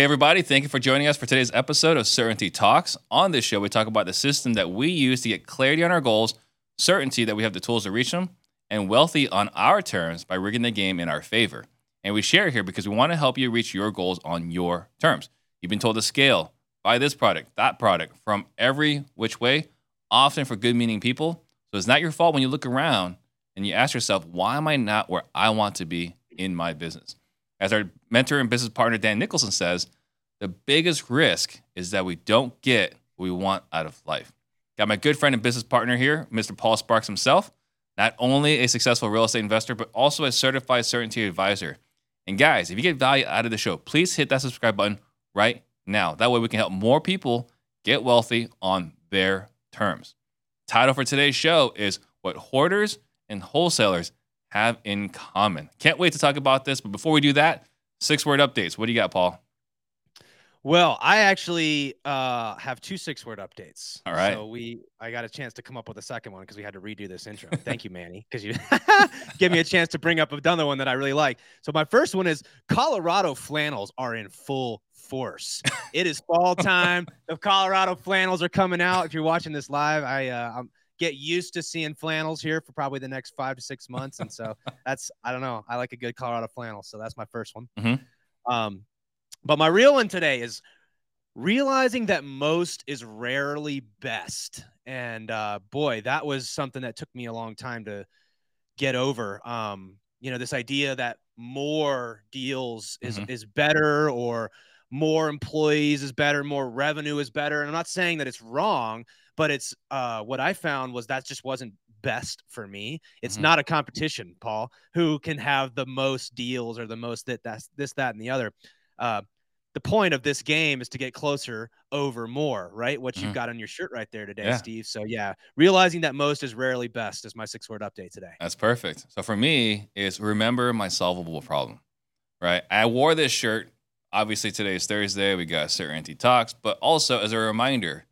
Hey, everybody, thank you for joining us for today's episode of Certainty Talks. On this show, we talk about the system that we use to get clarity on our goals, certainty that we have the tools to reach them, and wealthy on our terms by rigging the game in our favor. And we share it here because we want to help you reach your goals on your terms. You've been told to scale, buy this product, that product from every which way, often for good meaning people. So it's not your fault when you look around and you ask yourself, why am I not where I want to be in my business? As our mentor and business partner, Dan Nicholson, says, the biggest risk is that we don't get what we want out of life. Got my good friend and business partner here, Mr. Paul Sparks himself, not only a successful real estate investor, but also a certified certainty advisor. And guys, if you get value out of the show, please hit that subscribe button right now. That way we can help more people get wealthy on their terms. Title for today's show is What Hoarders and Wholesalers have in common. Can't wait to talk about this. But before we do that, six word updates. What do you got, Paul? Well, I actually uh, have two six word updates. All right. So we, I got a chance to come up with a second one because we had to redo this intro. Thank you, Manny, because you gave me a chance to bring up another one that I really like. So my first one is Colorado flannels are in full force. it is fall time. the Colorado flannels are coming out. If you're watching this live, I uh, I'm, get used to seeing flannels here for probably the next five to six months. And so that's, I don't know. I like a good Colorado flannel. So that's my first one. Mm-hmm. Um, but my real one today is realizing that most is rarely best. And uh, boy, that was something that took me a long time to get over. Um, you know, this idea that more deals is Mhm. is better or more employees is better, more revenue is better. And I'm not saying that it's wrong, but it's uh, what I found was that just wasn't best for me. It's Mhm. not a competition, Paul, who can have the most deals or the most that that's this, that, and the other. Uh, the point of this game is to get closer over more, right? What Mhm. you've got on your shirt right there today, Yeah. Steve. So yeah, realizing that most is rarely best is my six word update today. That's perfect. So for me, is remember my solvable problem, right? I wore this shirt. Obviously, today is Thursday. We got Certainty Talks, but also as a reminder,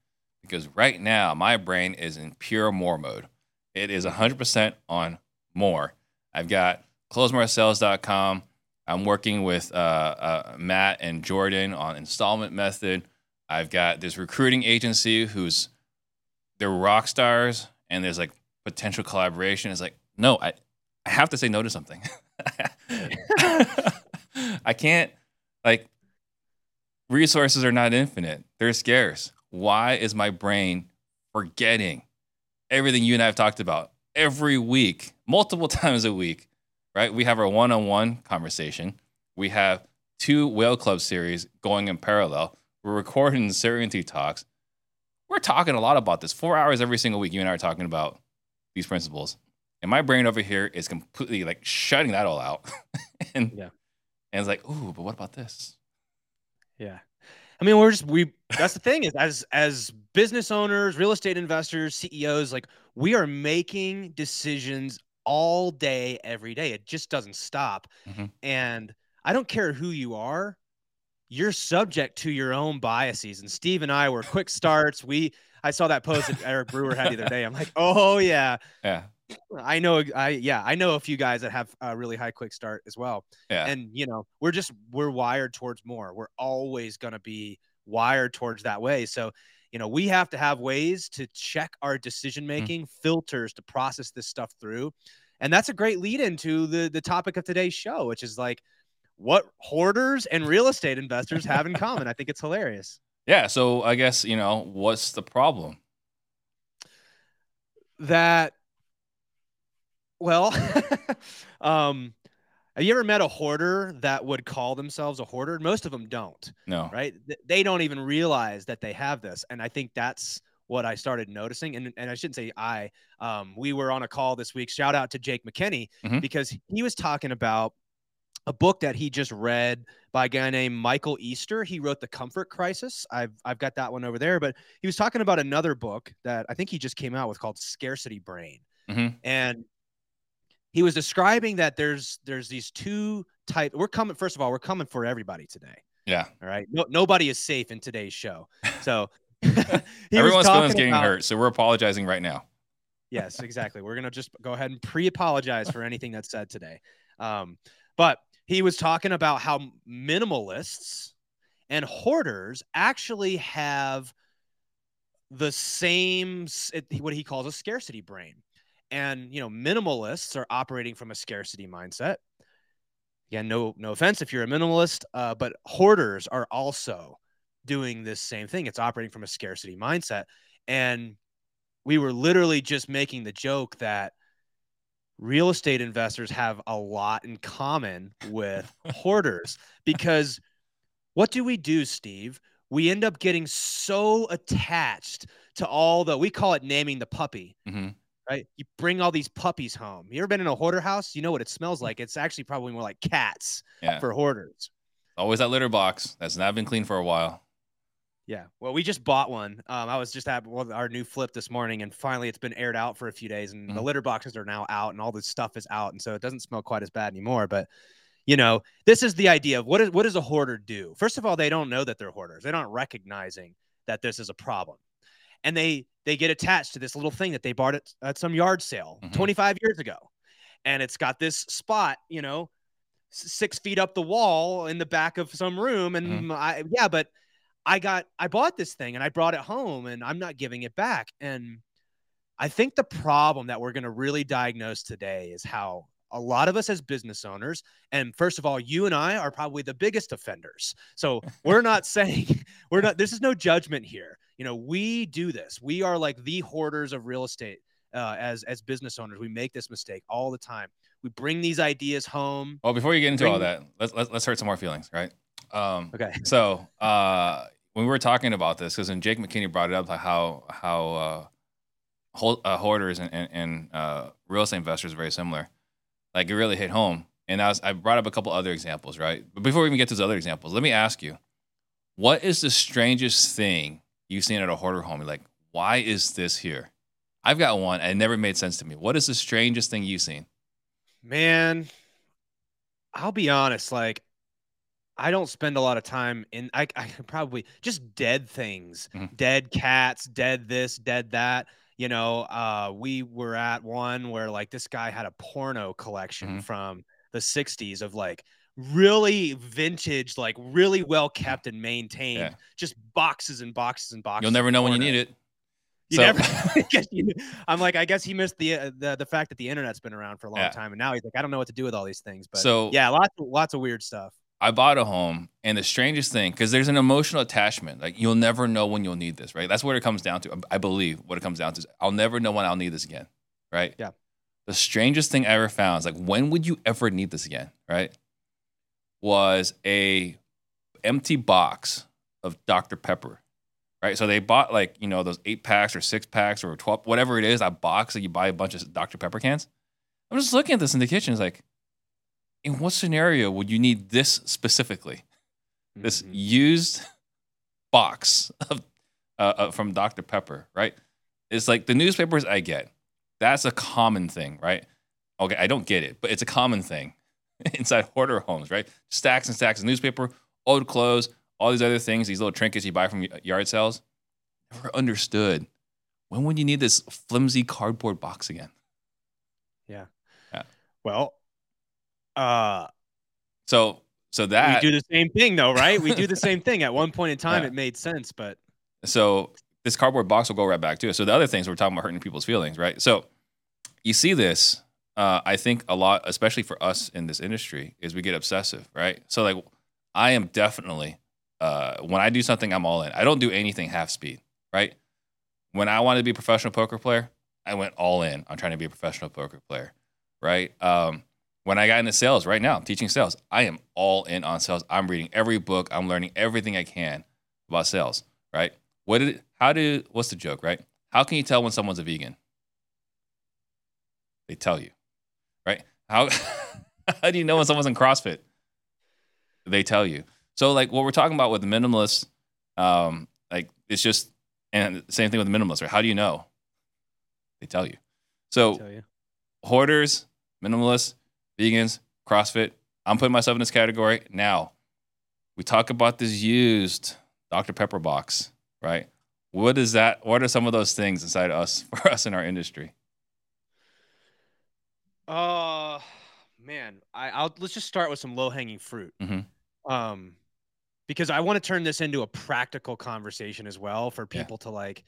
because right now my brain is in pure more mode. It is 100% on more. I've got closemoresales.com. I'm working with uh, uh, Matt and Jordan on installment method. I've got this recruiting agency who's they're rock stars and there's like potential collaboration. It's like, no, I, I have to say no to something. I can't like resources are not infinite. They're scarce. Why is my brain forgetting everything you and I have talked about every week, multiple times a week? Right? We have our one-on-one conversation. We have two whale club series going in parallel. We're recording certainty talks. We're talking a lot about this. Four hours every single week. You and I are talking about these principles. And my brain over here is completely like shutting that all out. and Yeah. and it's like, ooh, but what about this? Yeah. I mean, we're just we that's the thing is as as business owners, real estate investors, CEOs, like we are making decisions all day, every day. It just doesn't stop. Mhm. And I don't care who you are, you're subject to your own biases. And Steve and I were quick starts. We I saw that post that Eric Brewer had the other day. I'm like, oh yeah. Yeah. I know I yeah, I know a few guys that have a really high quick start as well Yeah. and you know we're just we're wired towards more we're always going to be wired towards that way so you know we have to have ways to check our hmm. decision making filters to process this stuff through and that's a great lead into the the topic of today's show which is like what hoarders and real estate investors have in common i think it's hilarious yeah. So I guess, you know, what's the problem? that well um have you ever met a hoarder that would call themselves a hoarder most of them don't No. right? They don't even realize that they have this, and I think that's what I started noticing. And and I shouldn't say I. Um, we were on a call this week. Shout out to Jake McKinney Mhm. because he was talking about a book that he just read by a guy named Michael Easter. He wrote The Comfort Crisis. I've I've got that one over there, but he was talking about another book that I think he just came out with called Scarcity Brain. Mhm. And he was describing that there's there's these two type we're coming first of all, we're coming for everybody today. Yeah. All right. No, nobody is safe in today's show. So Everyone's feelings getting about- hurt. So we're apologizing right now. Yes, exactly. We're gonna just go ahead and pre-apologize for anything that's said today. Um, but he was talking about how minimalists And hoarders actually have the same what he calls a scarcity brain. And you know, minimalists are operating from a scarcity mindset. Yeah, no, no offense if you're a minimalist, uh, but hoarders are also doing this same thing. It's operating from a scarcity mindset. And we were literally just making the joke that real estate investors have a lot in common with hoarders because what do we do, Steve? We end up getting so attached to all the, we call it naming the puppy. Mm-hmm right? You bring all these puppies home. You ever been in a hoarder house? You know what it smells like. It's actually probably more like cats yeah. for hoarders. Always that litter box that's not been cleaned for a while. Yeah. Well, we just bought one. Um, I was just at our new flip this morning, and finally it's been aired out for a few days, and mm-hmm. the litter boxes are now out, and all this stuff is out, and so it doesn't smell quite as bad anymore. But you know, this is the idea of what is what does a hoarder do? First of all, they don't know that they're hoarders. They're not recognizing that this is a problem, and they they get attached to this little thing that they bought at, at some yard sale mm-hmm. 25 years ago, and it's got this spot, you know, six feet up the wall in the back of some room, and mm-hmm. I yeah, but I got I bought this thing and I brought it home and I'm not giving it back. And I think the problem that we're going to really diagnose today is how a lot of us as business owners and first of all you and I are probably the biggest offenders. So we're not saying we're not this is no judgment here. You know, we do this. We are like the hoarders of real estate. Uh, as as business owners, we make this mistake all the time. We bring these ideas home. Well, before you get into bring, all that, let's, let's let's hurt some more feelings, right? Um, okay. So uh, when we were talking about this, because when Jake McKinney brought it up, like how how uh, uh, hoarders and, and, and uh, real estate investors are very similar, like it really hit home. And I was I brought up a couple other examples, right? But before we even get to those other examples, let me ask you, what is the strangest thing you've seen at a hoarder home? You're like, why is this here? I've got one, and it never made sense to me. What is the strangest thing you've seen? Man, I'll be honest, like I don't spend a lot of time in I, I probably just dead things, mm-hmm. dead cats, dead this, dead that. You know, uh, we were at one where like this guy had a porno collection mm-hmm. from the 60s of like really vintage, like really well kept and maintained, yeah. just boxes and boxes and boxes. You'll never know when you need it. You so. never. I'm like, I guess he missed the, uh, the the fact that the internet's been around for a long yeah. time, and now he's like, I don't know what to do with all these things. But so yeah, lots lots of weird stuff. I bought a home, and the strangest thing, because there's an emotional attachment. Like you'll never know when you'll need this, right? That's what it comes down to. I believe what it comes down to is I'll never know when I'll need this again, right? Yeah. The strangest thing I ever found is like, when would you ever need this again, right? Was a empty box of Dr. Pepper, right? So they bought like you know those eight packs or six packs or twelve, whatever it is, that box that you buy a bunch of Dr. Pepper cans. I'm just looking at this in the kitchen. It's like in what scenario would you need this specifically? This mm-hmm. used box of, uh, uh, from Dr. Pepper, right? It's like the newspapers I get. That's a common thing, right? Okay, I don't get it, but it's a common thing inside hoarder homes, right? Stacks and stacks of newspaper, old clothes, all these other things, these little trinkets you buy from yard sales. Never understood. When would you need this flimsy cardboard box again? Yeah. Yeah. Well, uh, so so that we do the same thing though, right? We do the same thing. At one point in time, yeah. it made sense, but so this cardboard box will go right back to it. So the other things we're talking about hurting people's feelings, right? So you see this, uh, I think a lot, especially for us in this industry, is we get obsessive, right? So like, I am definitely uh, when I do something, I'm all in. I don't do anything half speed, right? When I wanted to be a professional poker player, I went all in on trying to be a professional poker player, right? Um, when I got into sales right now, I'm teaching sales. I am all in on sales. I'm reading every book. I'm learning everything I can about sales, right? What did how do what's the joke, right? How can you tell when someone's a vegan? They tell you, right? How how do you know when someone's in CrossFit? They tell you. So like what we're talking about with minimalists, um, like it's just and same thing with the minimalists, right? How do you know? They tell you. So tell you. hoarders, minimalists, vegans, CrossFit. I'm putting myself in this category. Now, we talk about this used Dr. Pepper box, right? What is that? What are some of those things inside us for us in our industry? Uh man, I, I'll let's just start with some low hanging fruit. Mm-hmm. Um, because I want to turn this into a practical conversation as well for Yeah. people to like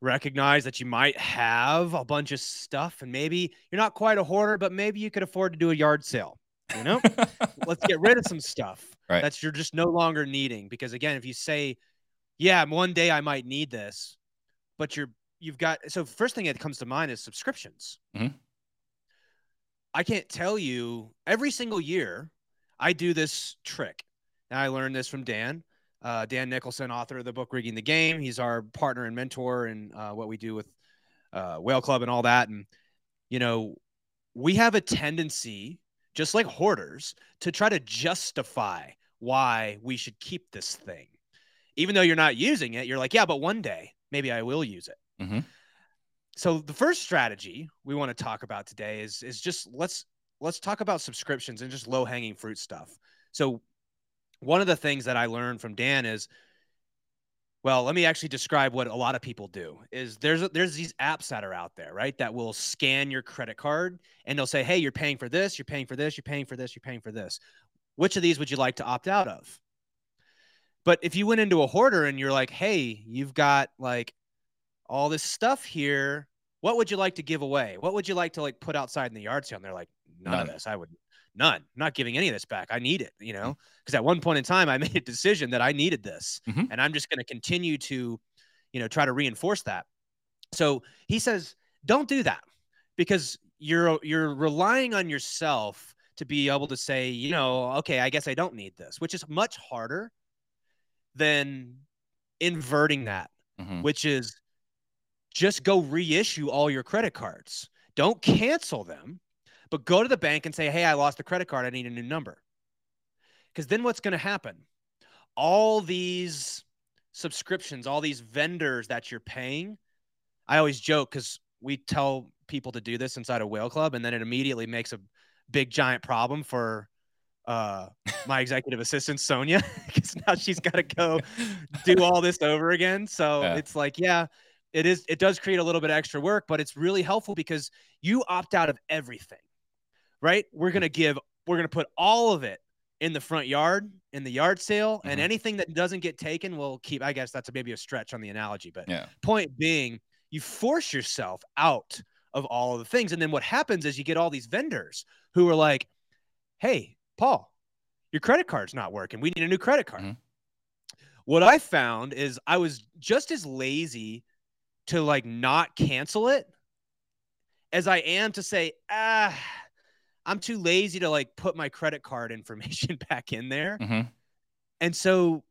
recognize that you might have a bunch of stuff and maybe you're not quite a hoarder, but maybe you could afford to do a yard sale. You know, let's get rid of some stuff Right. that's you're just no longer needing. Because again, if you say, "Yeah, one day I might need this," but you're you've got so first thing that comes to mind is subscriptions. Mhm. I can't tell you every single year I do this trick. And I learned this from Dan, uh, Dan Nicholson, author of the book Rigging the Game. He's our partner and mentor in uh, what we do with uh, Whale Club and all that. And you know, we have a tendency, just like hoarders, to try to justify why we should keep this thing. Even though you're not using it, you're like, yeah, but one day maybe I will use it. Mhm. So the first strategy we want to talk about today is is just let's let's talk about subscriptions and just low hanging fruit stuff. So one of the things that I learned from Dan is well, let me actually describe what a lot of people do. Is there's there's these apps that are out there, right? That will scan your credit card and they'll say, "Hey, you're paying for this, you're paying for this, you're paying for this, you're paying for this. Which of these would you like to opt out of?" But if you went into a hoarder and you're like, "Hey, you've got like all this stuff here. What would you like to give away? What would you like to like put outside in the yard sale?" And they're like, "None, None. of this. I would none. I'm not giving any of this back. I need it, you know." Because at one point in time, I made a decision that I needed this, Mhm. and I'm just going to continue to, you know, try to reinforce that. So he says, "Don't do that because you're you're relying on yourself to be able to say, you know, okay, I guess I don't need this, which is much harder than inverting that, Mhm. which is just go reissue all your credit cards. Don't cancel them, but go to the bank and say, hey, I lost a credit card. I need a new number. Because then what's going to happen? All these subscriptions, all these vendors that you're paying, I always joke because we tell people to do this inside a whale club, and then it immediately makes a big giant problem for uh, my executive assistant Sonia because now she's got to go do all this over again. So Yeah. it's like, yeah, it is. It does create a little bit of extra work, but it's really helpful because you opt out of everything, right? We're gonna give. We're gonna put all of it in the front yard in the yard sale, and Mhm. anything that doesn't get taken, we'll keep. I guess that's a, maybe a stretch on the analogy, but Yeah. point being, you force yourself out of all of the things, and then what happens is you get all these vendors who are like, "Hey, Paul, your credit card's not working. We need a new credit card." Mhm. What I found is I was just as lazy to like not cancel it as I am to say, ah, I'm too lazy to like put my credit card information back in there. Mhm. And so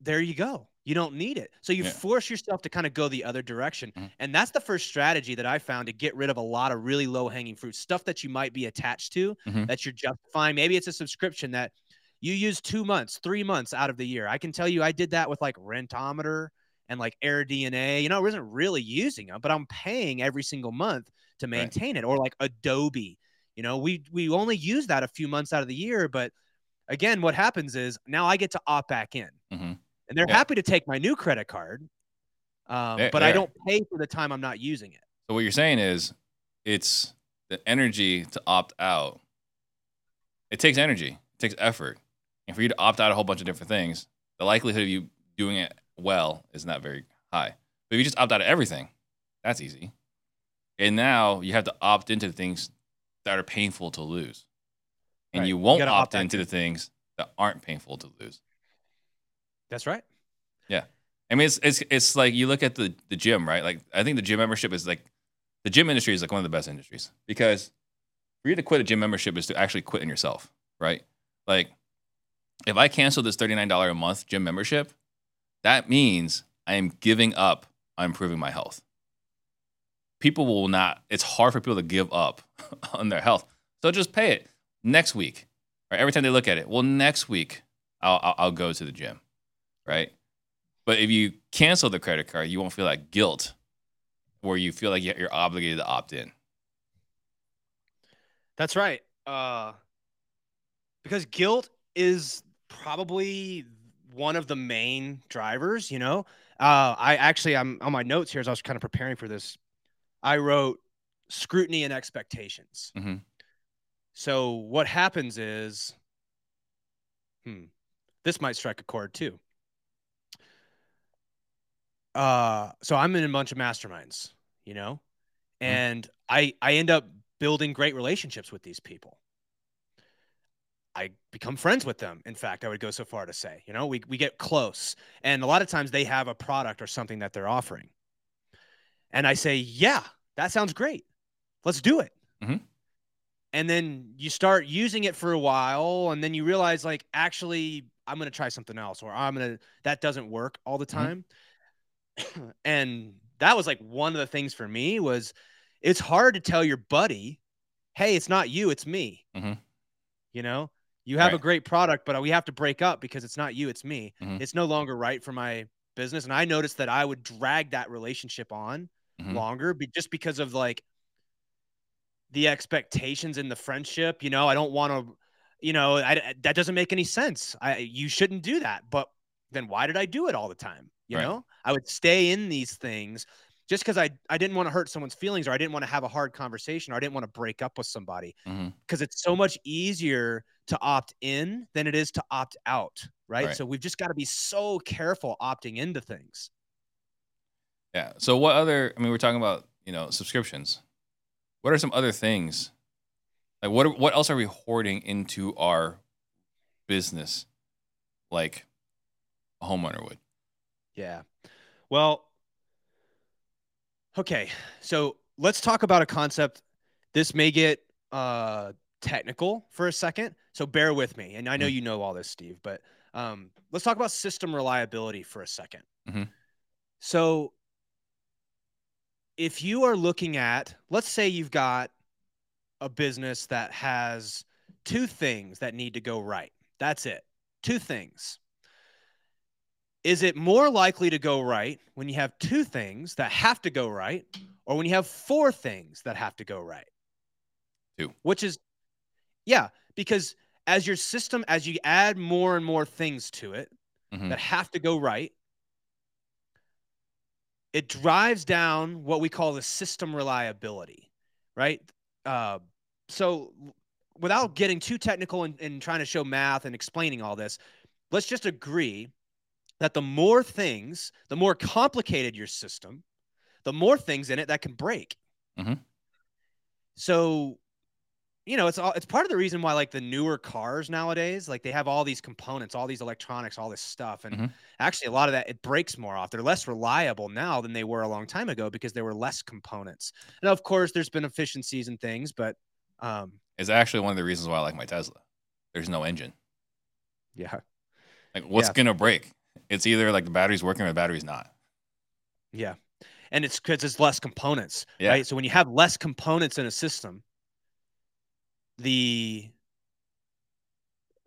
there you go. You don't need it. So you Yeah. force yourself to kind of go the other direction. Mhm. And that's the first strategy that I found to get rid of a lot of really low hanging fruit stuff that you might be attached to Mhm. that you're justifying. Maybe it's a subscription that you use two months, three months out of the year. I can tell you I did that with like Rentometer and like AirDNA. You know, I wasn't really using them, but I'm paying every single month to Right. maintain it. Or like Adobe. You know, we we only use that a few months out of the year, but again, what happens is now I get to opt back in, Mhm. and they're Yeah. happy to take my new credit card, um, but I don't pay for the time I'm not using it. So what you're saying is, it's the energy to opt out. It takes energy, it takes effort, and for you to opt out a whole bunch of different things, the likelihood of you doing it well is not very high. But if you just opt out of everything, that's easy. And now you have to opt into the things that are painful to lose, and Right. you You won't gotta opt opt into in. the things that aren't painful to lose. That's right. Yeah. I mean, it's it's it's like you look at the the gym, right? Like I think the gym membership is like the gym industry is like one of the best industries because for you to quit a gym membership is to actually quit in yourself, right? Like if I cancel this thirty nine dollar a month gym membership, that means I am giving up on improving my health. People will not. It's hard for people to give up on their health, so just pay it next week. Right? Every time they look at it, well, next week I'll I'll, I'll go to the gym, right? But if you cancel the credit card, you won't feel that guilt where you feel like you're obligated to opt in. That's right. Uh, because guilt is probably one of the main drivers. You know, uh, I actually I'm on my notes here as I was kind of preparing for this. I wrote scrutiny and expectations. Mhm. So what happens is, hmm, this might strike a chord too. Uh, so I'm in a bunch of masterminds, you know, and I I end up building great relationships with these people. I become friends with them. In fact, I would go so far to say, you know, we, we get close. And a lot of times they have a product or something that they're offering. And I say, yeah, that sounds great. Let's do it. Mhm. And then you start using it for a while. And then you realize, like, actually, I'm going to try something else, or I'm going to, that doesn't work all the time. and that was like one of the things for me was it's hard to tell your buddy, hey, it's not you, it's me. Mhm. You know, you have a great product, but we have to break up because it's not you, it's me. Mhm. It's no longer right for my business. And I noticed that I would drag that relationship on Mhm. longer be, just because of like the expectations in the friendship. You know, I don't want to, you know, I, that doesn't make any sense. I, you shouldn't do that. But then why did I do it all the time? You Right. know, I would stay in these things just because I, I didn't want to hurt someone's feelings or I didn't want to have a hard conversation or I didn't want to break up with somebody because it's so much easier to opt in than it is to opt out. Right. Right. So we've just got to be so careful opting into things. Yeah. So what other? I mean, we're talking about you know subscriptions. What are some other things? Like what? What else are we hoarding into our business, like a homeowner would? Yeah. Well, okay. So let's talk about a concept. This may get uh, technical for a second. So bear with me. And I know Mhm. you know all this, Steve, but um, let's talk about system reliability for a 2nd Mhm. So if you are looking at, let's say you've got a business that has two things that need to go right. That's it. Two things. Is it more likely to go right when you have two things that have to go right or when you have four things that have to go right? Two. Which is, yeah, because as your system, as you add more and more things to it Mhm. that have to go right, it drives down what we call the system reliability, right? Uh, so, without getting too technical and, and trying to show math and explaining all this, let's just agree that the more things, the more complicated your system, the more things in it that can break. Mhm. So, you know, it's all it's part of the reason why like the newer cars nowadays, like they have all these components, all these electronics, all this stuff. And Mhm. actually a lot of that it breaks more off. They're less reliable now than they were a long time ago because there were less components. And of course there's been efficiencies and things, but um It's actually one of the reasons why I like my Tesla. There's no engine. yeah. Like, what's Yeah. gonna break? It's either like the battery's working or the battery's not. Yeah. And it's because it's less components, Yeah. right? So when you have less components in a system, the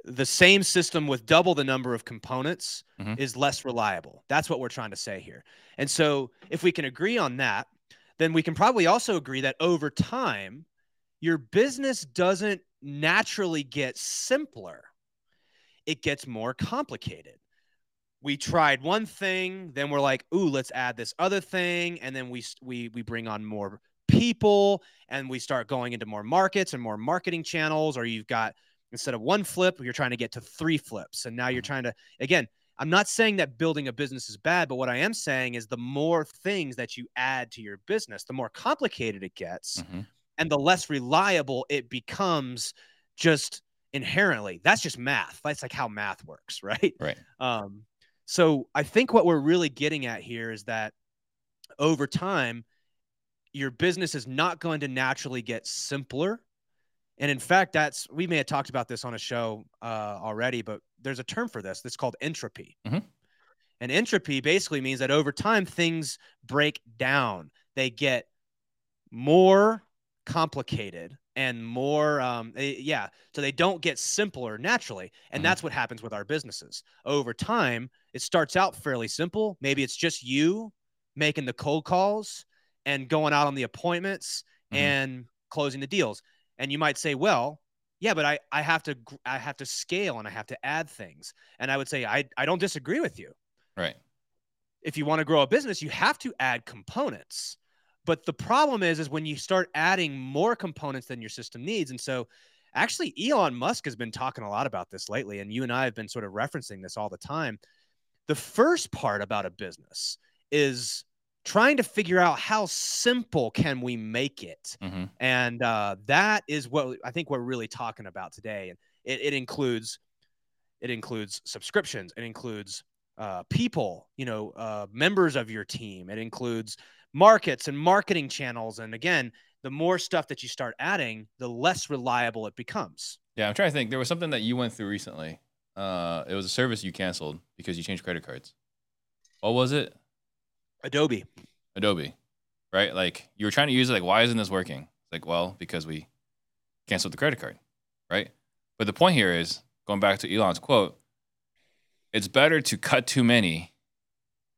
the same system with double the number of components Mhm. is less reliable. That's what we're trying to say here. And so if we can agree on that, then we can probably also agree that over time, your business doesn't naturally get simpler. It gets more complicated we tried one thing, then we're like, ooh, let's add this other thing, and then we we we bring on more people, and we start going into more markets and more marketing channels. Or you've got instead of one flip, you're trying to get to three flips, and now you're Mhm. trying to again. I'm not saying that building a business is bad, but what I am saying is the more things that you add to your business, the more complicated it gets Mhm. and the less reliable it becomes just inherently. That's just math. That's like how math works, right? Right. Um, so I think what we're really getting at here is that over time, your business is not going to naturally get simpler. And in fact, that's we may have talked about this on a show uh, already, but there's a term for this. That's called entropy. Mhm. And entropy basically means that over time things break down. They get more complicated and more um eh, yeah so they don't get simpler naturally and Mhm. that's what happens with our businesses over time it starts out fairly simple maybe it's just you making the cold calls and going out on the appointments Mhm. and closing the deals and you might say well yeah but i i have to i have to scale and i have to add things and i would say i i don't disagree with you Right. if you want to grow a business, you have to add components. But the problem is, is when you start adding more components than your system needs. And so actually Elon Musk has been talking a lot about this lately, and you and I have been sort of referencing this all the time. The first part about a business is trying to figure out how simple can we make it Mm-hmm. and uh, that is what i think we're really talking about today and it, it includes it includes subscriptions it includes uh, people you know uh, members of your team it includes markets and marketing channels and again the more stuff that you start adding the less reliable it becomes Yeah, I'm trying to think. There was something that you went through recently. Uh, it was a service you canceled because you changed credit cards. What was it? Adobe Adobe, right? Like you were trying to use it. Like, why isn't this working? It's like, well, because we canceled the credit card, right? But the point here is going back to Elon's quote. It's better to cut too many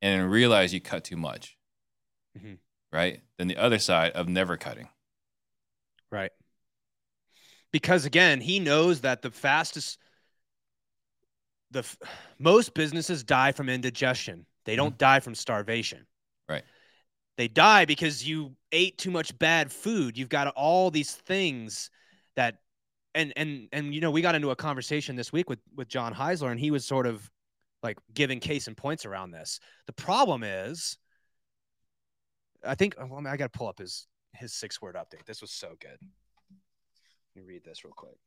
and realize you cut too much, Mhm. right? Than the other side of never cutting. Right. Because again, he knows that the fastest the f- most businesses die from indigestion. They don't die from starvation. Right. They die because you ate too much bad food. You've got all these things that and and and you know, we got into a conversation this week with with John Heisler and he was sort of like giving case and points around this. The problem is I think well, I, mean, I got to pull up his his six word update. This was so good. Let me read this real quick.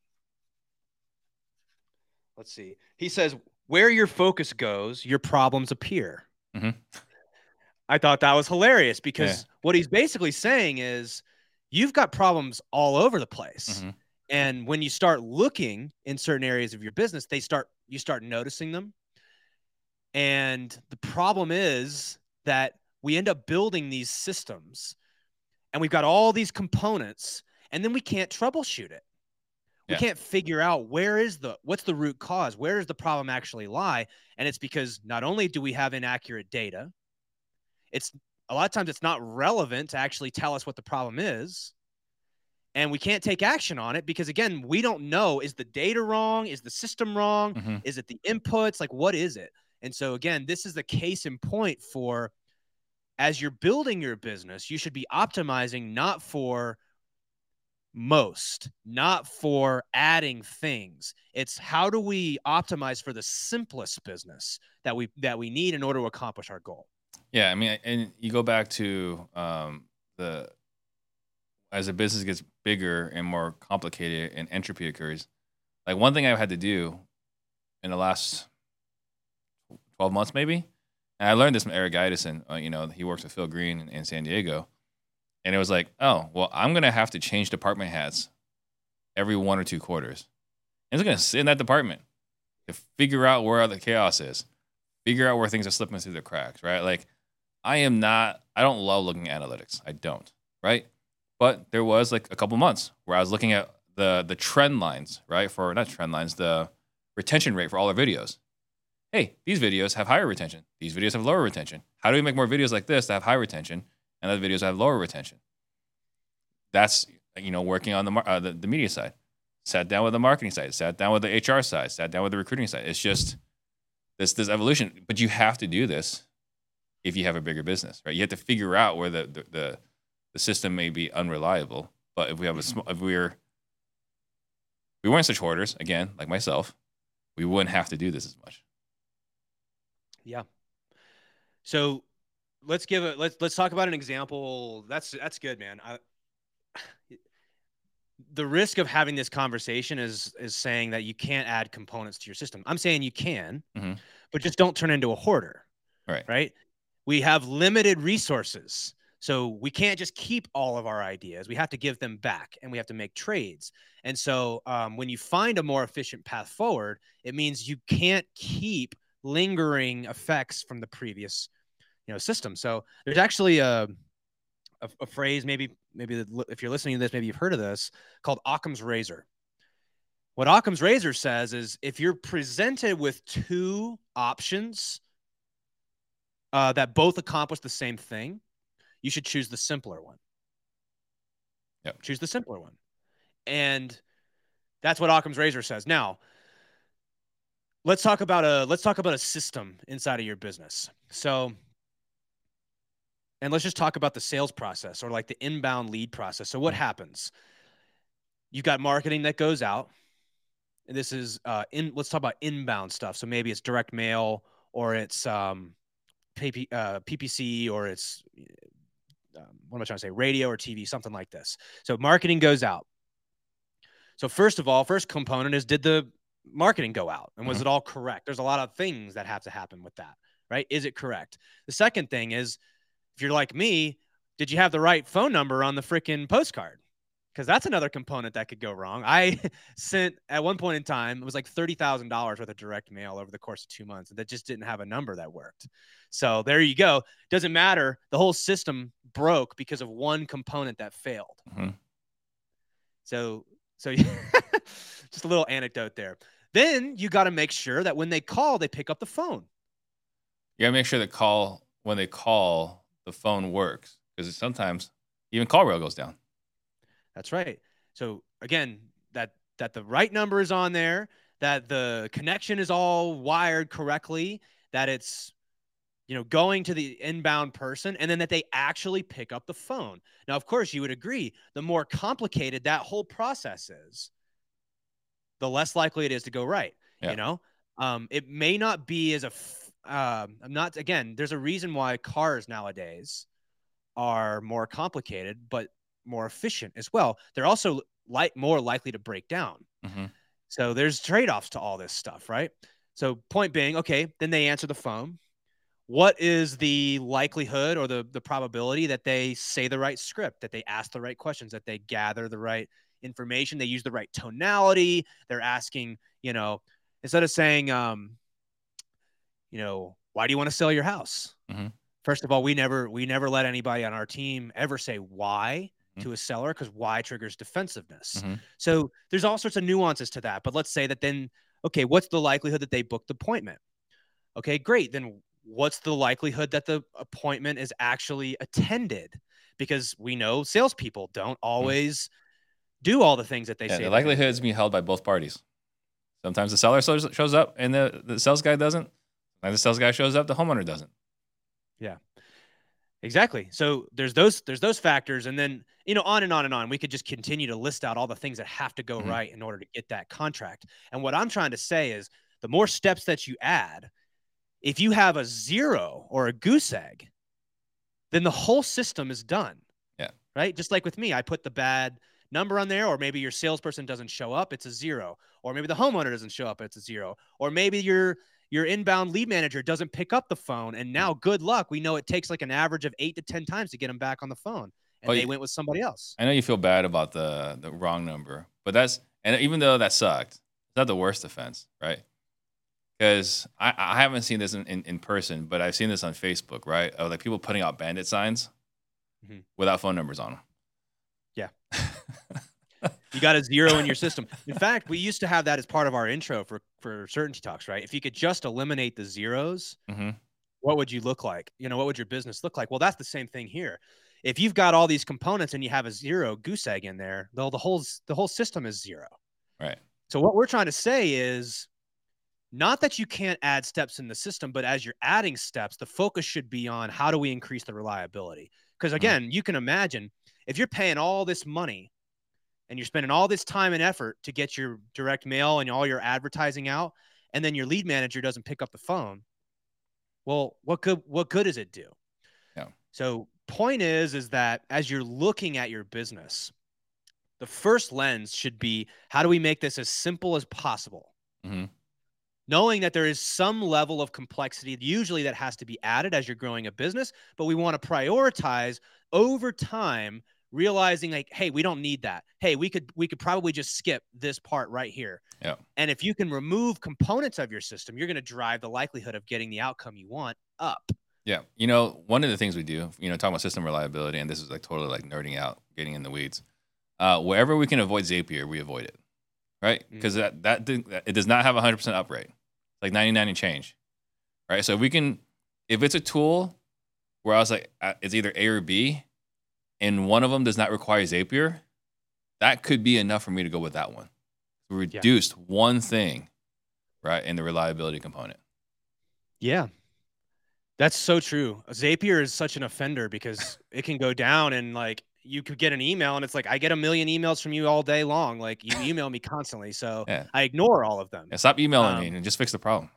Let's see. He says, "Where your focus goes, your problems appear." Mhm. I thought that was hilarious because what he's basically saying is, you've got problems all over the place, Mhm. and when you start looking in certain areas of your business, they start you start noticing them. And the problem is that we end up building these systems and we've got all these components and then we can't troubleshoot it. We Yeah. can't figure out where is the what's the root cause? Where does the problem actually lie? And it's because not only do we have inaccurate data, it's a lot of times it's not relevant to actually tell us what the problem is. And we can't take action on it because again, we don't know is the data wrong? Is the system wrong? Mhm. Is it the inputs? Like, what is it? And so, again, this is the case in point for as you're building your business, you should be optimizing not for most, not for adding things. It's how do we optimize for the simplest business that we that we need in order to accomplish our goal. Yeah, I mean, and you go back to um, the as a business gets bigger and more complicated and entropy occurs. Like one thing I've had to do in the last twelve months, maybe, and I learned this from Eric Idison. Uh, you know, he works with Phil Green in, in San Diego, and it was like, oh, well, I'm gonna have to change department hats every one or two quarters. And it's gonna sit in that department to figure out where the chaos is, figure out where things are slipping through the cracks, right? Like, I am not, I don't love looking at analytics. I don't, right? But there was like a couple months where I was looking at the the trend lines, right? For not trend lines, the retention rate for all our videos. Hey, these videos have higher retention. These videos have lower retention. How do we make more videos like this that have high retention and other videos that have lower retention? That's you know working on the uh, the, the media side. Sat down with the marketing side. Sat down with the HR side. Sat down with the recruiting side. It's just this this evolution. But you have to do this if you have a bigger business, right? You have to figure out where the the, the, the system may be unreliable. But if we have a small, if we're we weren't such hoarders, again, like myself, we wouldn't have to do this as much. Yeah. So let's give a let's let's talk about an example. That's that's good, man. I, the risk of having this conversation is is saying that you can't add components to your system. I'm saying you can, Mhm. but just don't turn into a hoarder. Right. Right. We have limited resources. So we can't just keep all of our ideas. We have to give them back and we have to make trades. And so um, when you find a more efficient path forward, it means you can't keep lingering effects from the previous you know system. So there's actually a a, a phrase maybe maybe if you're listening to this maybe you've heard of this called Occam's razor. What Occam's razor says is if you're presented with two options uh, that both accomplish the same thing, you should choose the simpler one. Yep. Choose the simpler one. And that's what Occam's razor says. Now, let's talk about a let's talk about a system inside of your business. So and let's just talk about the sales process or like the inbound lead process. So what happens? you've got marketing that goes out. And this is uh, in. Let's talk about inbound stuff. So maybe it's direct mail, or it's um, PP, uh, PPC, or it's um, what am I trying to say? Radio or TV, something like this. So marketing goes out. So first of all, first component is did the marketing go out and was mm-hmm. it all correct? There's a lot of things that have to happen with that, right? Is it correct? The second thing is if you're like me, did you have the right phone number on the freaking postcard? Because that's another component that could go wrong. I sent at one point in time, it was like $30,000 worth of direct mail over the course of two months that just didn't have a number that worked. So there you go. Doesn't matter. The whole system broke because of one component that failed. Mm-hmm. So, so just a little anecdote there. Then you got to make sure that when they call, they pick up the phone. You got to make sure that call when they call, the phone works because sometimes even CallRail goes down. That's right. So again, that that the right number is on there, that the connection is all wired correctly, that it's you know, going to the inbound person and then that they actually pick up the phone. Now, of course, you would agree the more complicated that whole process is, the less likely it is to go right. Yeah. You know, um, it may not be as a, f- um, I'm not, again, there's a reason why cars nowadays are more complicated, but more efficient as well. They're also like more likely to break down. Mm-hmm. So there's trade offs to all this stuff, right? So, point being, okay, then they answer the phone what is the likelihood or the the probability that they say the right script that they ask the right questions that they gather the right information they use the right tonality they're asking you know instead of saying um you know why do you want to sell your house mm-hmm. first of all we never we never let anybody on our team ever say why. To a seller because why triggers defensiveness mm-hmm. so there's all sorts of nuances to that but let's say that then okay what's the likelihood that they booked the appointment okay great then what's the likelihood that the appointment is actually attended? Because we know salespeople don't hmm. always do all the things that they yeah, say. The likelihood is being held by both parties. Sometimes the seller shows up and the, the sales guy doesn't. Sometimes the sales guy shows up, the homeowner doesn't. Yeah. Exactly. So there's those there's those factors, and then you know on and on and on. We could just continue to list out all the things that have to go mm-hmm. right in order to get that contract. And what I'm trying to say is, the more steps that you add, if you have a zero or a goose egg, then the whole system is done. Yeah. Right. Just like with me, I put the bad number on there, or maybe your salesperson doesn't show up, it's a zero. Or maybe the homeowner doesn't show up, it's a zero. Or maybe your your inbound lead manager doesn't pick up the phone. And now good luck. We know it takes like an average of eight to 10 times to get them back on the phone. And well, they went with somebody else. I know you feel bad about the the wrong number, but that's and even though that sucked, it's not the worst offense, right? because I, I haven't seen this in, in, in, person, but I've seen this on Facebook, right? Of like people putting out bandit signs mm-hmm. without phone numbers on them. Yeah. you got a zero in your system. In fact, we used to have that as part of our intro for for certainty talks, right? If you could just eliminate the zeros, mm-hmm. what would you look like? You know, what would your business look like? Well, that's the same thing here. If you've got all these components and you have a zero goose egg in there, though the whole the whole system is zero. Right. So what we're trying to say is not that you can't add steps in the system, but as you're adding steps, the focus should be on how do we increase the reliability? Because mm-hmm. again, mm-hmm. you can imagine if you're paying all this money and you're spending all this time and effort to get your direct mail and all your advertising out, and then your lead manager doesn't pick up the phone, well, what good what good does it do? Yeah. So point is is that as you're looking at your business, the first lens should be how do we make this as simple as possible? Mm-hmm. Knowing that there is some level of complexity usually that has to be added as you're growing a business but we want to prioritize over time realizing like hey we don't need that. Hey we could we could probably just skip this part right here. Yeah. And if you can remove components of your system you're going to drive the likelihood of getting the outcome you want up yeah you know one of the things we do you know talking about system reliability and this is like totally like nerding out getting in the weeds uh, wherever we can avoid zapier we avoid it right? Because mm-hmm. that, that it does not have a hundred percent uprate, It's like ninety nine and change, right? So if we can, if it's a tool where I was like, uh, it's either A or B, and one of them does not require Zapier, that could be enough for me to go with that one. We reduced yeah. one thing, right, in the reliability component. Yeah, that's so true. Zapier is such an offender because it can go down and like you could get an email and it's like I get a million emails from you all day long. Like you email me constantly, so Yeah. I ignore all of them. Yeah, stop emailing me Um, and just fix the problem.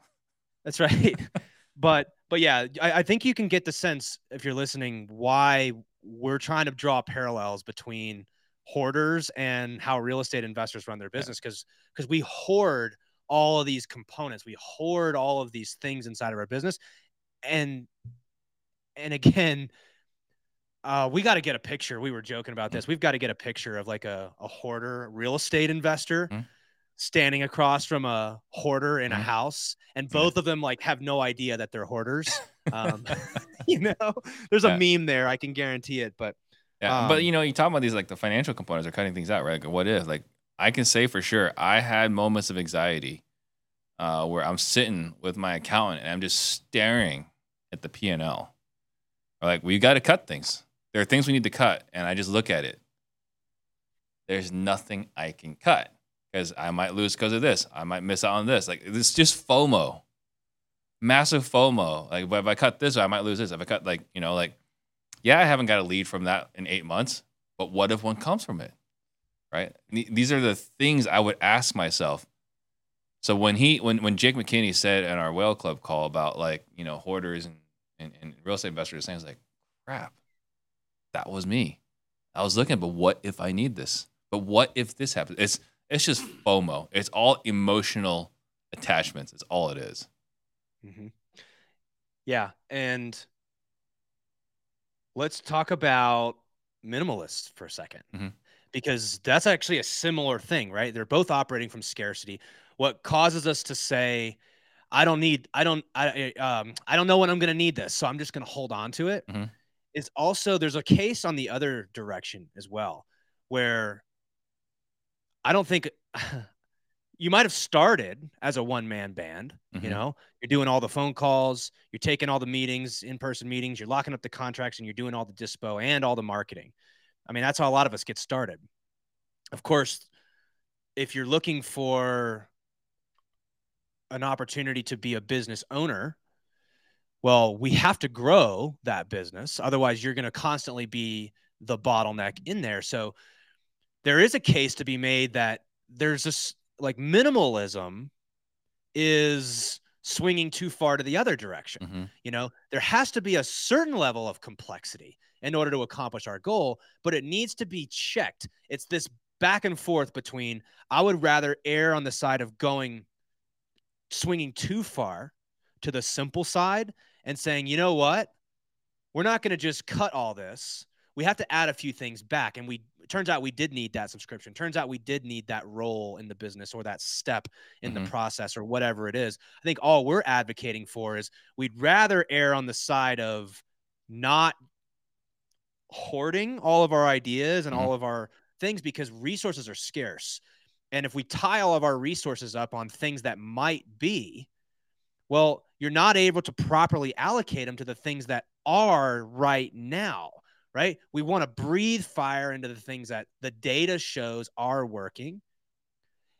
That's right. but but yeah, I, I think you can get the sense if you're listening why we're trying to draw parallels between hoarders and how real estate investors run their business because because we hoard all of these components, we hoard all of these things inside of our business, and and again. Uh, we got to get a picture. We were joking about this. We've got to get a picture of like a, a hoarder real estate investor Mhm. standing across from a hoarder in a Mhm. house, and Yeah. both of them like have no idea that they're hoarders. Um, you know, there's a meme there. I can guarantee it. But Yeah, but Um, you know, you talk about these like the financial components are cutting things out, right? Like, what if? Like, I can say for sure, I had moments of anxiety uh, where I'm sitting with my accountant and I'm just staring at the P and L. Like, we got to cut things. There are things we need to cut, and I just look at it. There's nothing I can cut because I might lose because of this. I might miss out on this. Like, it's just FOMO, massive FOMO. Like, if I cut this, I might lose this. If I cut, like, you know, like yeah, I haven't got a lead from that in eight months, but what if one comes from it? Right? These are the things I would ask myself. So when he, when when Jake McKinney said in our whale club call about like you know hoarders and and, and real estate investors, saying, I was like, crap, that was me. I was looking, but what if I need this? But what if this happens? It's it's just FOMO. It's all emotional attachments. It's all it is. Mhm. yeah, and let's talk about minimalists for a 2nd Mhm. because that's actually a similar thing, right? They're both operating from scarcity. What causes us to say, "I don't need, I don't, I, um, I don't know when I'm going to need this, so I'm just going to hold on to it," is Mhm. also there's a case on the other direction as well, where I don't think you might have started as a one man band. Mhm. You know, you're doing all the phone calls, you're taking all the meetings, in person meetings, you're locking up the contracts, and you're doing all the dispo and all the marketing. I mean, that's how a lot of us get started. Of course, if you're looking for an opportunity to be a business owner, well, we have to grow that business. Otherwise, you're going to constantly be the bottleneck in there. So there is a case to be made that there's this like minimalism is swinging too far to the other direction. Mhm. You know, there has to be a certain level of complexity in order to accomplish our goal, but it needs to be checked. It's this back and forth between I would rather err on the side of going swinging too far to the simple side and saying, you know what? We're not going to just cut all this. We have to add a few things back. And we, turns out we did need that subscription. Turns out we did need that role in the business or that step in Mhm. the process or whatever it is. I think all we're advocating for is we'd rather err on the side of not hoarding all of our ideas and Mhm. all of our things because resources are scarce. And if we tie all of our resources up on things that might be, well, you're not able to properly allocate them to the things that are right now, right? We want to breathe fire into the things that the data shows are working.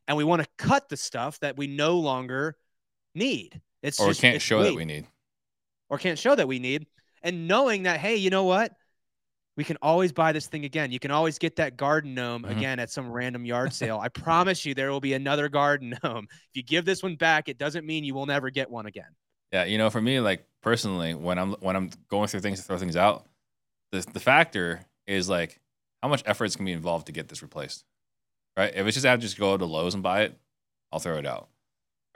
And we want to cut the stuff that we no longer need. It's Or just, can't show that we need. or can't show that we need. And knowing that, hey, you know what? We can always buy this thing again. You can always get that garden gnome Mhm. again at some random yard sale. I promise you, there will be another garden gnome. If you give this one back, it doesn't mean you will never get one again. Yeah, you know, for me, like personally, when I'm when I'm going through things to throw things out, the the factor is like how much effort is gonna be involved to get this replaced, right? If it's just I have to just go to Lowe's and buy it, I'll throw it out,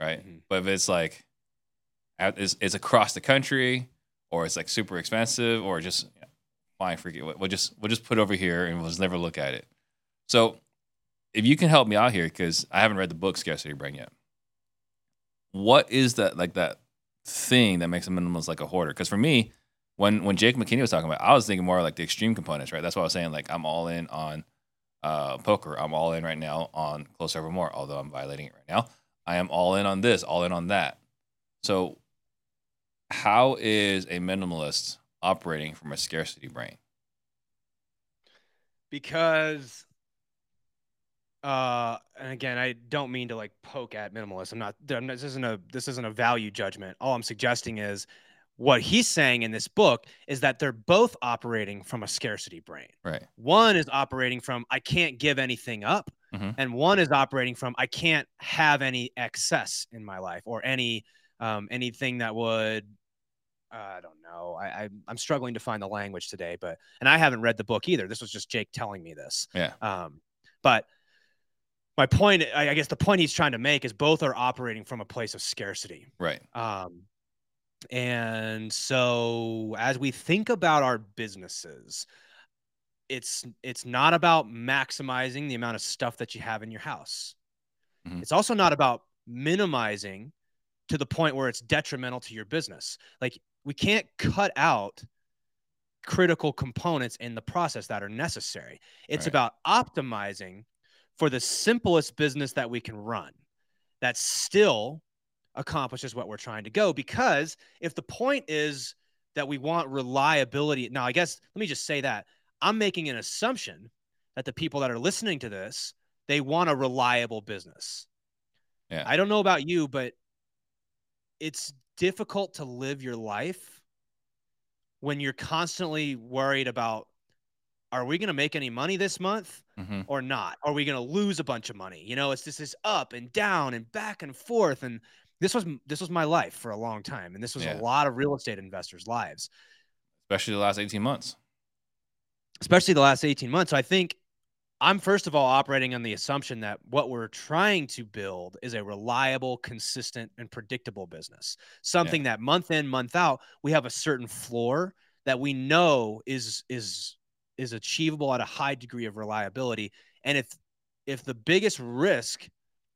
right? Mhm. But if it's like it's, it's across the country, or it's like super expensive, or just fine, forget. We'll just we'll just put it over here and we'll just never look at it. So if you can help me out here, because I haven't read the book Scarcity Brain yet. What is that like that thing that makes a minimalist like a hoarder? Because for me, when when Jake McKinney was talking about, I was thinking more like the extreme components, right? That's why I was saying like I'm all in on uh, poker. I'm all in right now on Close Over More, although I'm violating it right now. I am all in on this, all in on that. So, how is a minimalist operating from a scarcity brain? because uh and again i don't mean to like poke at minimalists i'm not, I'm not this isn't a this isn't a value judgment all i'm suggesting is what he's saying in this book is that they're both operating from a scarcity brain. Right. One is operating from I can't give anything up, Mhm. and one is operating from I can't have any excess in my life or any um, anything that would I don't know. I, I I'm struggling to find the language today, but and I haven't read the book either. This was just Jake telling me this. Yeah. Um, but my point, I I guess the point he's trying to make is both are operating from a place of scarcity. Right. Um, and so as we think about our businesses, it's it's not about maximizing the amount of stuff that you have in your house. Mhm. It's also not about minimizing to the point where it's detrimental to your business. Like we can't cut out critical components in the process that are necessary. It's Right. about optimizing for the simplest business that we can run that still accomplishes what we're trying to go. Because if the point is that we want reliability, now I guess let me just say that I'm making an assumption that the people that are listening to this, they want a reliable business. Yeah. I don't know about you, but it's difficult to live your life when you're constantly worried about are we going to make any money this month hmm or not? Are we going to lose a bunch of money? You know, it's just this up and down and back and forth and this was this was my life for a long time and this was Yeah. a lot of real estate investors' lives, Especially the last 18 months. especially the last 18 months. So I think I'm first of all operating on the assumption that what we're trying to build is a reliable, consistent, and predictable business. Something that month in, month out, we have a certain floor that we know is is is achievable at a high degree of reliability. And if if the biggest risk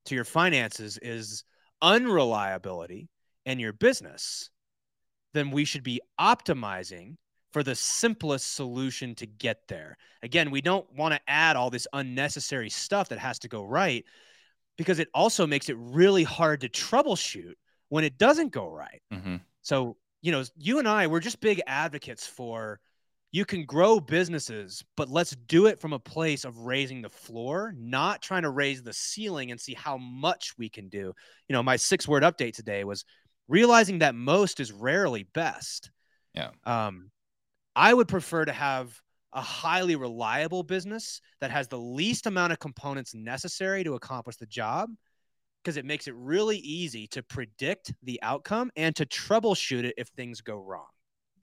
to your finances is unreliability in your business, then we should be optimizing for the simplest solution to get there. Again, we don't want to add all this unnecessary stuff that has to go right because it also makes it really hard to troubleshoot when it doesn't go right. hmm So, you know, you and I, we're just big advocates for you can grow businesses, but let's do it from a place of raising the floor, not trying to raise the ceiling and see how much we can do. You know, my six word update today was realizing that most is rarely best. Yeah. Um, I would prefer to have a highly reliable business that has the least amount of components necessary to accomplish the job because it makes it really easy to predict the outcome and to troubleshoot it if things go wrong.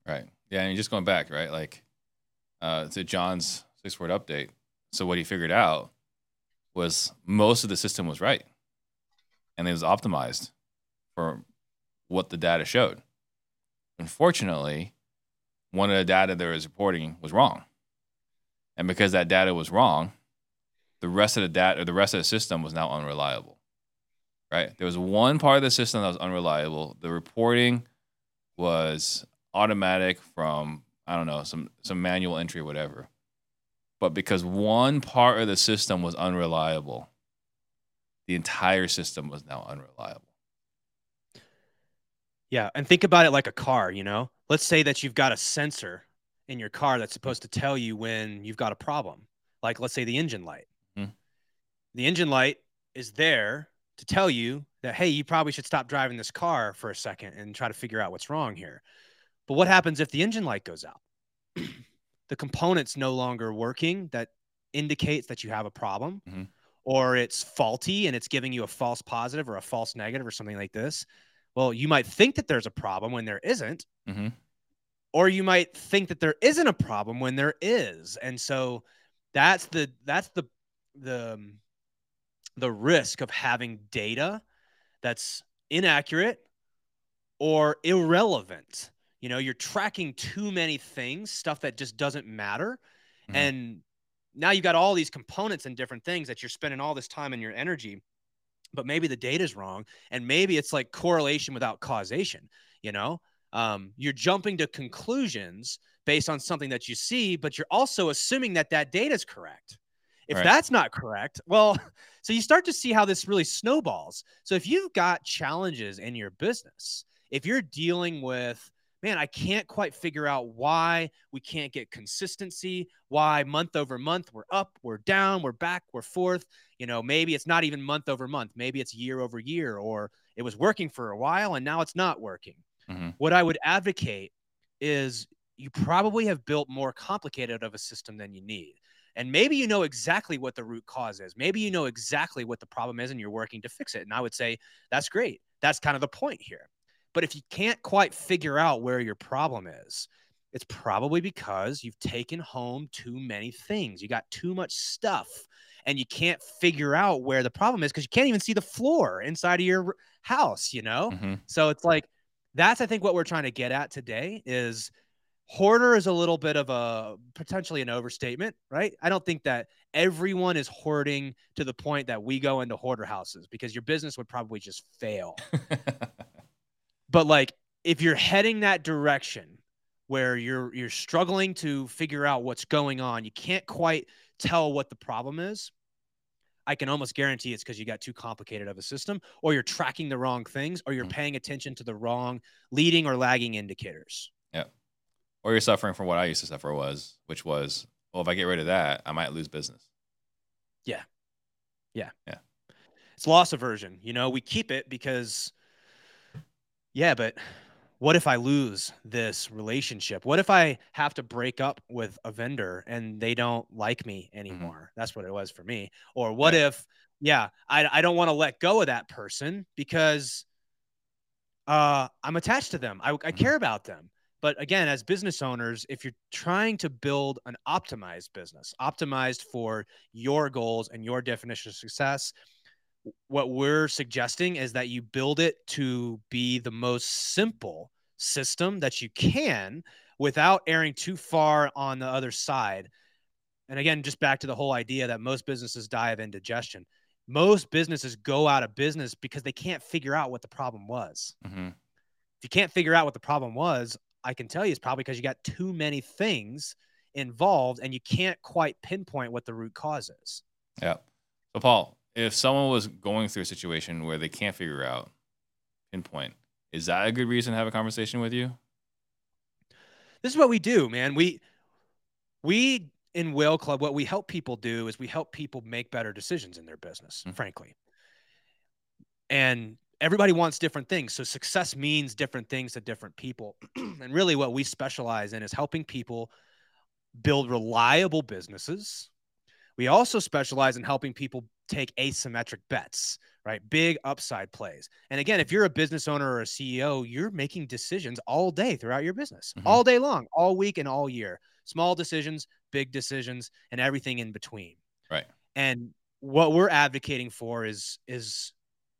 Right. Yeah. I and just going back, right? Like uh, to John's six word update. So what he figured out was most of the system was right and it was optimized for what the data showed. Unfortunately, one of the data that was reporting was wrong. And because that data was wrong, the rest of the data or the rest of the system was now unreliable. Right? There was one part of the system that was unreliable. The reporting was automatic from I don't know, some some manual entry or whatever. But because one part of the system was unreliable, the entire system was now unreliable. Yeah. And think about it like a car, you know? Let's say that you've got a sensor in your car that's supposed to tell you when you've got a problem. Like, let's say the engine light. Mhm. The engine light is there to tell you that, hey, you probably should stop driving this car for a second and try to figure out what's wrong here. But what happens if the engine light goes out? the component's no longer working that indicates that you have a problem Mhm. or it's faulty and it's giving you a false positive or a false negative or something like this. Well, you might think that there's a problem when there isn't, hmm or you might think that there isn't a problem when there is. And so that's the that's the the um, the risk of having data that's inaccurate or irrelevant. You know, you're tracking too many things, stuff that just doesn't matter. Mhm. And now you've got all these components and different things that you're spending all this time and your energy, but maybe the data's wrong. And maybe it's like correlation without causation, you know? Um, you're jumping to conclusions based on something that you see, but you're also assuming that that data is correct. If Right. that's not correct, well, so you start to see how this really snowballs. So if you've got challenges in your business, if you're dealing with, man, I can't quite figure out why we can't get consistency, why month over month we're up, we're down, we're back, we're forth. You know, maybe it's not even month over month, maybe it's year over year, or it was working for a while and now it's not working. Mhm. What I would advocate is you probably have built more complicated of a system than you need. And maybe you know exactly what the root cause is. Maybe you know exactly what the problem is and you're working to fix it. And I would say that's great. That's kind of the point here. But if you can't quite figure out where your problem is, it's probably because you've taken home too many things. You got too much stuff and you can't figure out where the problem is because you can't even see the floor inside of your house, you know? Mhm. So it's like that's I think what we're trying to get at today is hoarder is a little bit of a potentially an overstatement, right? I don't think that everyone is hoarding to the point that we go into hoarder houses because your business would probably just fail. but like if you're heading that direction where you're you're struggling to figure out what's going on, you can't quite tell what the problem is. I can almost guarantee it's because you got too complicated of a system, or you're tracking the wrong things, or you're Mhm. paying attention to the wrong leading or lagging indicators. Yeah. Or you're suffering from what I used to suffer was, which was, well, if I get rid of that, I might lose business. Yeah. Yeah. Yeah. It's loss aversion. You know, we keep it because, yeah, but what if I lose this relationship? What if I have to break up with a vendor and they don't like me anymore? That's what it was for me. Or what Yeah. if, yeah, I, I don't want to let go of that person because uh, I'm attached to them. I, I Mhm. care about them. But again, as business owners, if you're trying to build an optimized business, optimized for your goals and your definition of success, what we're suggesting is that you build it to be the most simple system that you can without erring too far on the other side. And again, just back to the whole idea that most businesses die of indigestion. Most businesses go out of business because they can't figure out what the problem was. hmm If you can't figure out what the problem was, I can tell you it's probably because you got too many things involved and you can't quite pinpoint what the root cause is. Yeah. So, Paul, if someone was going through a situation where they can't figure out pinpoint, is that a good reason to have a conversation with you? this is what we do, man. We we in Whale Club, what we help people do is we help people make better decisions in their business, Mhm. frankly. And everybody wants different things. So success means different things to different people. and really what we specialize in is helping people build reliable businesses. We also specialize in helping people take asymmetric bets, right? Big upside plays. And again, if you're a business owner or a CEO, you're making decisions all day throughout your business, Mhm. all day long, all week and all year. Small decisions, big decisions, and everything in between. Right. And what we're advocating for is is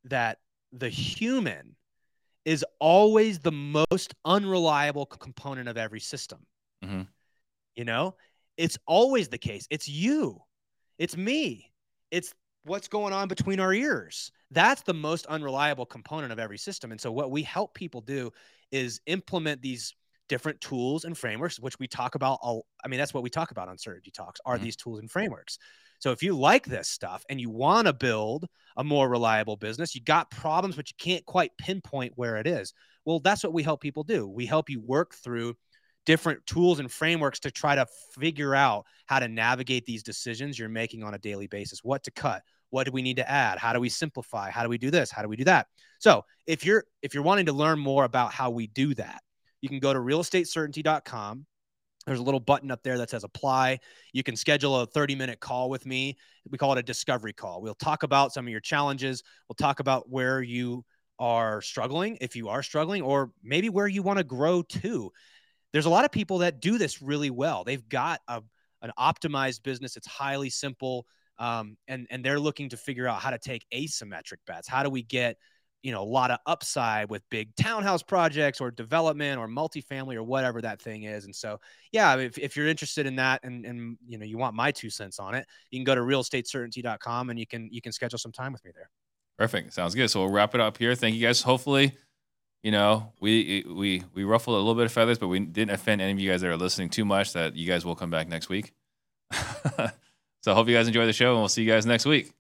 that the human is always the most unreliable component of every system. Mhm. You know, it's always the case. It's you, it's me, it's what's going on between our ears. That's the most unreliable component of every system. And so, what we help people do is implement these different tools and frameworks, which we talk about. All, I mean, that's what we talk about on Certainty Talks are Mhm. these tools and frameworks. So, if you like this stuff and you want to build a more reliable business, you got problems, but you can't quite pinpoint where it is. Well, that's what we help people do. We help you work through different tools and frameworks to try to figure out how to navigate these decisions you're making on a daily basis. What to cut? What do we need to add? How do we simplify? How do we do this? How do we do that? So, if you're if you're wanting to learn more about how we do that, you can go to realestatecertainty.com. There's a little button up there that says apply. You can schedule a 30 minute call with me. We call it a discovery call. We'll talk about some of your challenges. We'll talk about where you are struggling, if you are struggling, or maybe where you want to grow to. There's a lot of people that do this really well. They've got a, an optimized business. It's highly simple. Um, and, and they're looking to figure out how to take asymmetric bets. How do we get you know a lot of upside with big townhouse projects or development or multifamily or whatever that thing is and so yeah if, if you're interested in that and and you know you want my two cents on it you can go to realestatecertainty.com and you can you can schedule some time with me there Perfect. Sounds good. So we'll wrap it up here. Thank you guys. Hopefully, you know, we we we ruffled a little bit of feathers, but we didn't offend any of you guys that are listening too much. That you guys will come back next week. so I hope you guys enjoy the show, and we'll see you guys next week.